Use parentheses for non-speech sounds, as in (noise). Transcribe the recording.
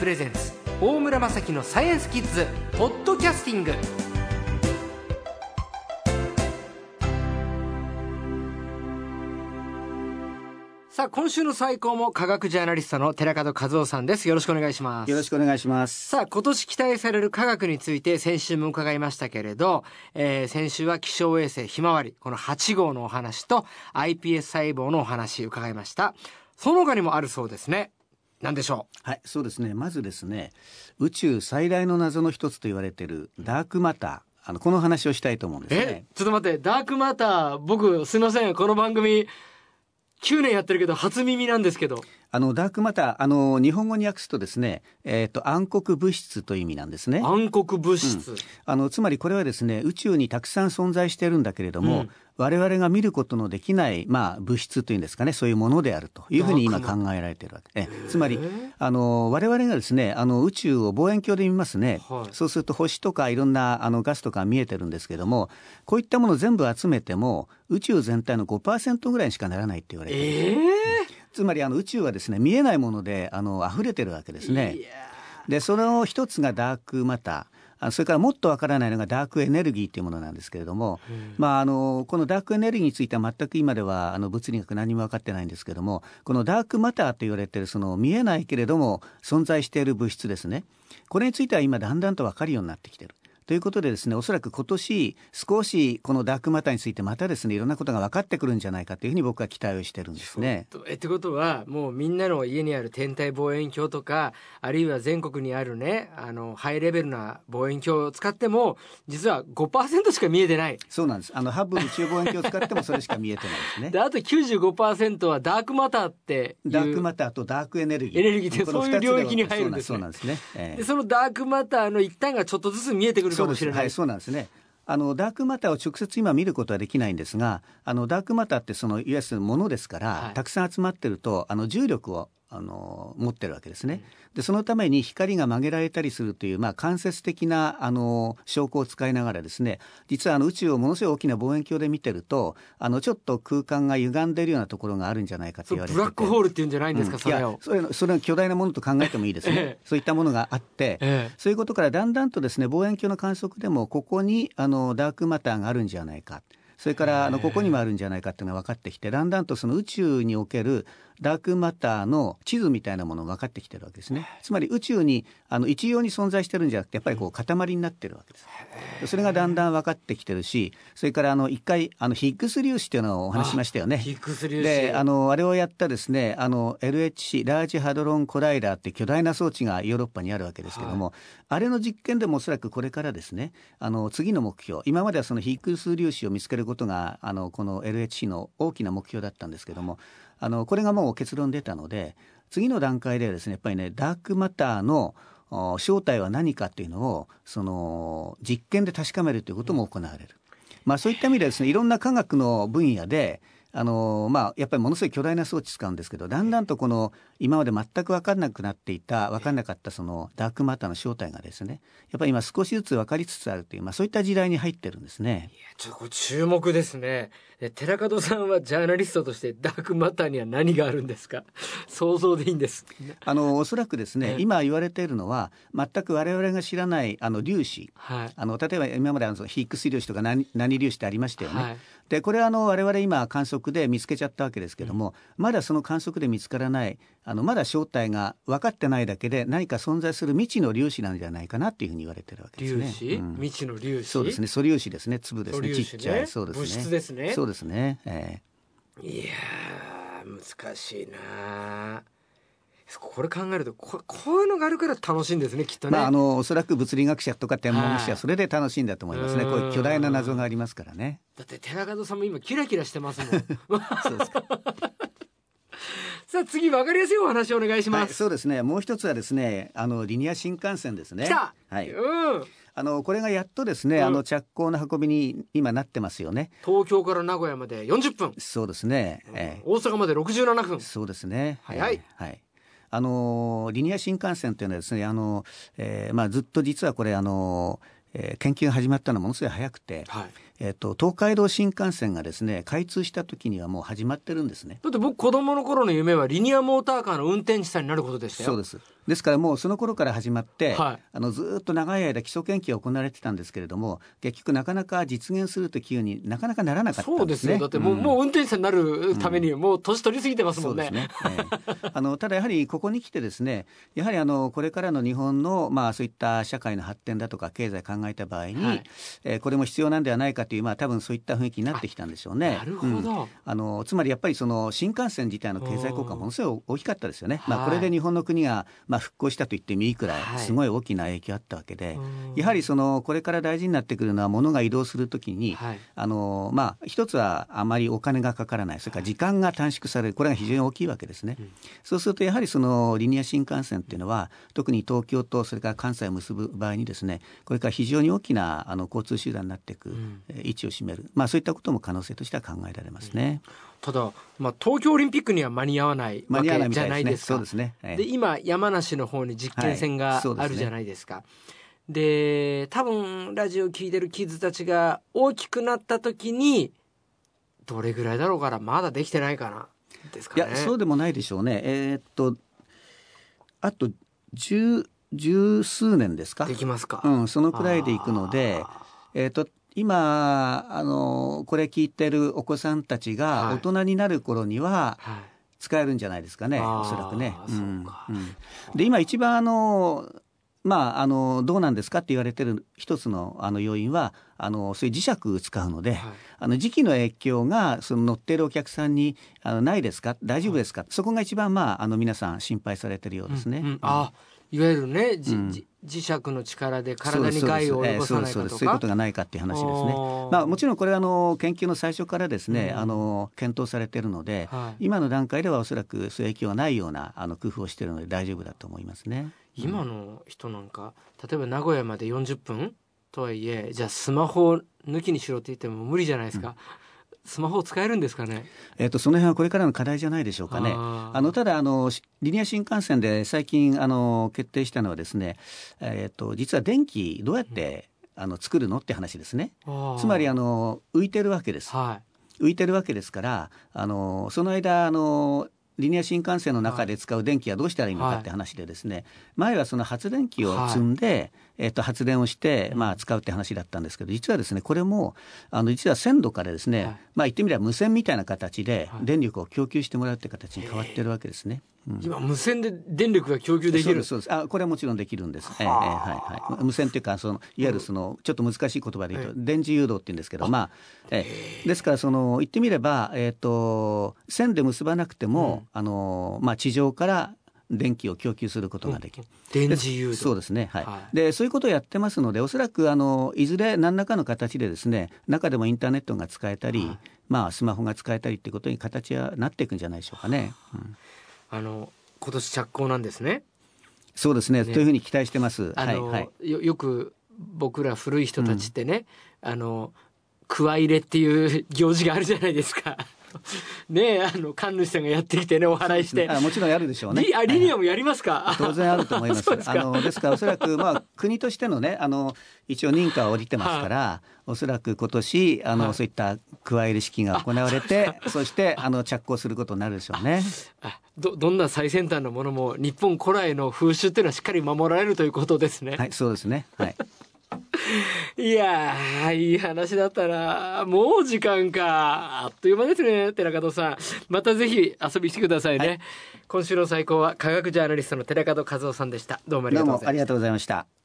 プレゼンツ大村雅樹のサイエンスキッズポッドキャスティング。さあ今週の最高も科学ジャーナリストの寺門和夫さんです。よろしくお願いします。よろしくお願いします。さあ今年期待される科学について先週も伺いましたけれど、えー、先週は気象衛星ひまわりこの8号のお話と iPS 細胞のお話伺いました。その他にもあるそうですね何でしょう？はいそうですね。まずですね宇宙最大の謎の一つと言われているダークマター。あのこの話をしたいと思うんですね。え？ちょっと待って。ダークマター僕すいません。この番組9年やってるけど初耳なんですけどあのダークマターあの日本語に訳すとですね、えっ、ー、と暗黒物質という意味なんですね。暗黒物質、うん、あのつまりこれはですね宇宙にたくさん存在しているんだけれども、うん、我々が見ることのできないまあ物質というんですかねそういうものであるというふうに今考えられているわけ。えつまりあの我々がですねあの宇宙を望遠鏡で見ますね、はい、そうすると星とかいろんなあのガスとか見えてるんですけどもこういったものを全部集めても宇宙全体の5%ぐらいにしかならないって言われてる。えーつまりあの宇宙はですね見えないものであの溢れてるわけですね。でその一つがダークマターそれからもっとわからないのがダークエネルギーというものなんですけれども、うん、まあ、あのこのダークエネルギーについては全く今ではあの物理学何も分かってないんですけれどもこのダークマターと言われているその見えないけれども存在している物質ですねこれについては今だんだんと分かるようになってきている。ということでですねおそらく今年少しこのダークマターについてまたですねいろんなことが分かってくるんじゃないかというふうに僕は期待をしてるんですね。えってことはもうみんなの家にある天体望遠鏡とかあるいは全国にあるねあのハイレベルな望遠鏡を使っても実は5%しか見えてない。そうなんです。あのハブ宇宙望遠鏡を使ってもそれしか見えてないですね。(laughs) であと95%はダークマターってダークマターとダークエネルギー。エネルギーってそういう領域に入るんです、ね、そうなんですね。えー、でそのダークマターの一端がちょっとずつ見えてくるかもしれない。はい、そうなんですね。あのダークマターを直接今見ることはできないんですがあのダークマターってそのいわゆるものですから、はい、たくさん集まってるとあの重力をあの持ってるわけですね。でそのために光が曲げられたりするという、まあ、間接的なあの証拠を使いながらですね実はあの宇宙をものすごい大きな望遠鏡で見てるとあのちょっと空間が歪んでいるようなところがあるんじゃないかと言われてブラックホールっていうんじゃないんですか、うん、それをそれそれは巨大なものと考えてもいいですね、ええ、そういったものがあって、え、そういうことからだんだんとですね望遠鏡の観測でもここにあのダークマターがあるんじゃないか。それからあのここにもあるんじゃないかっていうのが分かってきてだんだんとその宇宙におけるダークマターの地図みたいなものが分かってきてるわけですね。つまり宇宙にあの一様に存在してるんじゃなくてやっぱりこう塊になってるわけです。それがだんだん分かってきてるしそれからあの一回あのヒッグス粒子っていうのをお話しましたよね。ヒッグス粒子であのあれをやったですねあの LHC ラージハドロンコライダーって巨大な装置がヨーロッパにあるわけですけども、はい、あれの実験でもおそらくこれからですねあの次の目標今まではそのヒッグス粒子を見つけることがあのこの LHC の大きな目標だったんですけどもあのこれがもう結論出たので次の段階ではですねやっぱりねダークマターの正体は何かっていうのをその実験で確かめるということも行われる。まあ、そういった意味でですねいろんな科学の分野であのまあ、やっぱりものすごい巨大な装置使うんですけどだんだんとこの今まで全く分かんなくなっていた分かんなかったそのダークマターの正体がですねやっぱり今少しずつ分かりつつあるという、まあ、そういった時代に入ってるんですね。いやちょっと注目ですね。寺門さんはジャーナリストとしてダークマターには何があるんですか？(laughs) 想像でいいんですあのおそらくですね、今言われているのは全く我々が知らないあの粒子、はい、あの例えば今まであのヒックス粒子とか何何粒子ってありましたよね。はいでこれはあの我々今観測で見つけちゃったわけですけども、うん、まだその観測で見つからないあのまだ正体が分かってないだけで何か存在する未知の粒子なんじゃないかなっていうふうに言われてるわけですね。粒子、うん、未知の粒子？そうですね。素粒子ですね。粒ですね、ね、ちっちゃい。そうですね。物質ですね。そうですね、えー、いや難しいなこれ考えるとここういうのがあるから楽しいんですねきっとね、まあ、あのおそらく物理学者とか天文学者はそれで楽しいんだと思いますね。こういう巨大な謎がありますからね。だって寺門さんも今キラキラしてますもん。(laughs) そうですか。(laughs) さあ次分かりやすいお話お願いします、はい、そうですね。もう一つはですねあのリニア新幹線ですね。はい、うん。あのこれがやっとですね、うん、あの着工の運びに今なってますよね。東京から名古屋まで40分。そうですね、えー、大阪まで67分。そうですね。早い、えー、はいあのリニア新幹線というのはですねあの、えーまあ、ずっと実はこれあの、えー、研究が始まったのはものすごい早くて、はい。えっと、東海道新幹線がですね開通した時にはもう始まってるんですね。だって僕子供の頃の夢はリニアモーターカーの運転手さんになることでしたよ。そうです。ですからもうその頃から始まって、はい。あのずっと長い間基礎研究が行われてたんですけれども結局なかなか実現するといううになかなかならなかったそうんですね。ですよ。だってもう,、ん。もう運転手さんになるためにもう年取りすぎてますもね,、そうんですね。ええ。あのただやはりここに来てですね、やはりあのこれからの日本のまあそういった社会の発展だとか経済考えた場合に、はい。えーこれも必要なんではないかというまあ多分そういった雰囲気になってきたんでしょうね。なるほど。うん。あのつまりやっぱりその新幹線自体の経済効果ものすごい大きかったですよね。まはい。あこれで日本の国がまあ復興したと言ってもいいくらはい。いすごい大きな影響あったわけで、うん。やはりそのこれから大事になってくるのは物が移動するときに、はい。あのまあ、一つはあまりお金がかからない、それから時間が短縮される、これが非常に大きいわけですね。そうすると、やはりそのリニア新幹線っていうのは、特に東京とそれから関西を結ぶ場合にですね、これから非常に大きなあの交通手段になっていく、ん。えー位置を占める、まあ、そういったことも可能性としては考えられますね。ただ、まあ、東京オリンピックには間に合わない間わけじゃないですか。ですね。ね。今山梨の方に実験線があるじゃないですか。で多分ラジオ聞いてるキッズたちが大きくなった時にどれぐらいだろうからまだできてないかなですかね。いや、そうでもないでしょうね。えーっと、あと十十数年ですか？できますか。うん、そのくらいでいくので、えっ、と、今、あの、これ聞いてるお子さんたちはい。が大人になる頃にははい。使えるんじゃないですかね、おそらくね。うん。で、今一番あの、まあ、あの、どうなんですかって言われてる一つのあの要因は、あの、そういう磁石使うので、はい。あの時期の影響がその乗っているお客さんにあのないですか？大丈夫ですか、そこが一番まああの皆さん心配されてるようですね。うんうん。あいわゆるね、じうん。じ磁石の力で体に害を及ぼさないかとか？そういうことがないかっていう話ですね。まあもちろんこれはあの研究の最初からですね、うん。あの検討されているので、はい。今の段階ではおそらくそういう影響がないようなあの工夫をしているので大丈夫だと思いますね。今の人なんか例えば名古屋まで40分とはいえじゃあスマホを抜きにしろって言っても無理じゃないですか、スマホ使えるんですかね？えっとその辺はこれからの課題じゃないでしょうかね。あのただあのしリニア新幹線で最近あの決定したのはですね、えっと実は電気どうやって、あの作るのって話ですね。つまりあのの浮いてるわけです。は浮いてるわけですからあのその間あのリニア新幹線の中で使う電気はどうしたらいいのかって話でですね、前はその発電機を積んで、えっと、発電をして、まあ、使うって話だったんですけど実はですねこれもあの実は線路からですね、はい。まあ言ってみれば無線みたいな形ではい。電力を供給してもらうって形に変わってるわけですね。うん。い、今無線で電力が供給できる？そうですあこれはもちろんできるんです、ええええはいはい、無線っていうかそのいわゆるそのちょっと難しい言葉で言うと、え電磁誘導って言うんですけどまあ、ええ。ですからその言ってみれば、えー、と線で結ばなくても、あのまあ、地上から電気を供給することができる。電磁誘導。そうですね、はい。はい。でそういうことをやってますのでおそらくあのいずれ何らかの形でですね中でもインターネットが使えたり、はい。まあ、スマホが使えたりっていうことに形はなっていくんじゃないでしょうかね。うん。あの今年着工なんですね。そうですね。ね。というふうに期待してます。はいはい。よよく僕ら古い人たちってね、あのくわ入れっていう行事があるじゃないですか (laughs) ねえあの神主さんがやってきてねお祓いして、あもちろんやるでしょうね。リあリニアもやりますか、(laughs) 当然あると思います。そうですかあのですからおそらくまあ国としてのねあの一応認可は下りてますから、おそらく今年あの、はいそういった加える式が行われて、そしてあの着工することになるでしょうね。あどどんな最先端のものも日本古来の風習っていうのはしっかり守られるということですね。はい、そうですね。はい。い、やーいい話だったな。もう時間か。あっという間ですね寺門さん。またぜひ遊びに来てくださいね、はい。今週の最高は科学ジャーナリストの寺門和夫さんでした。どうもありがとうございました。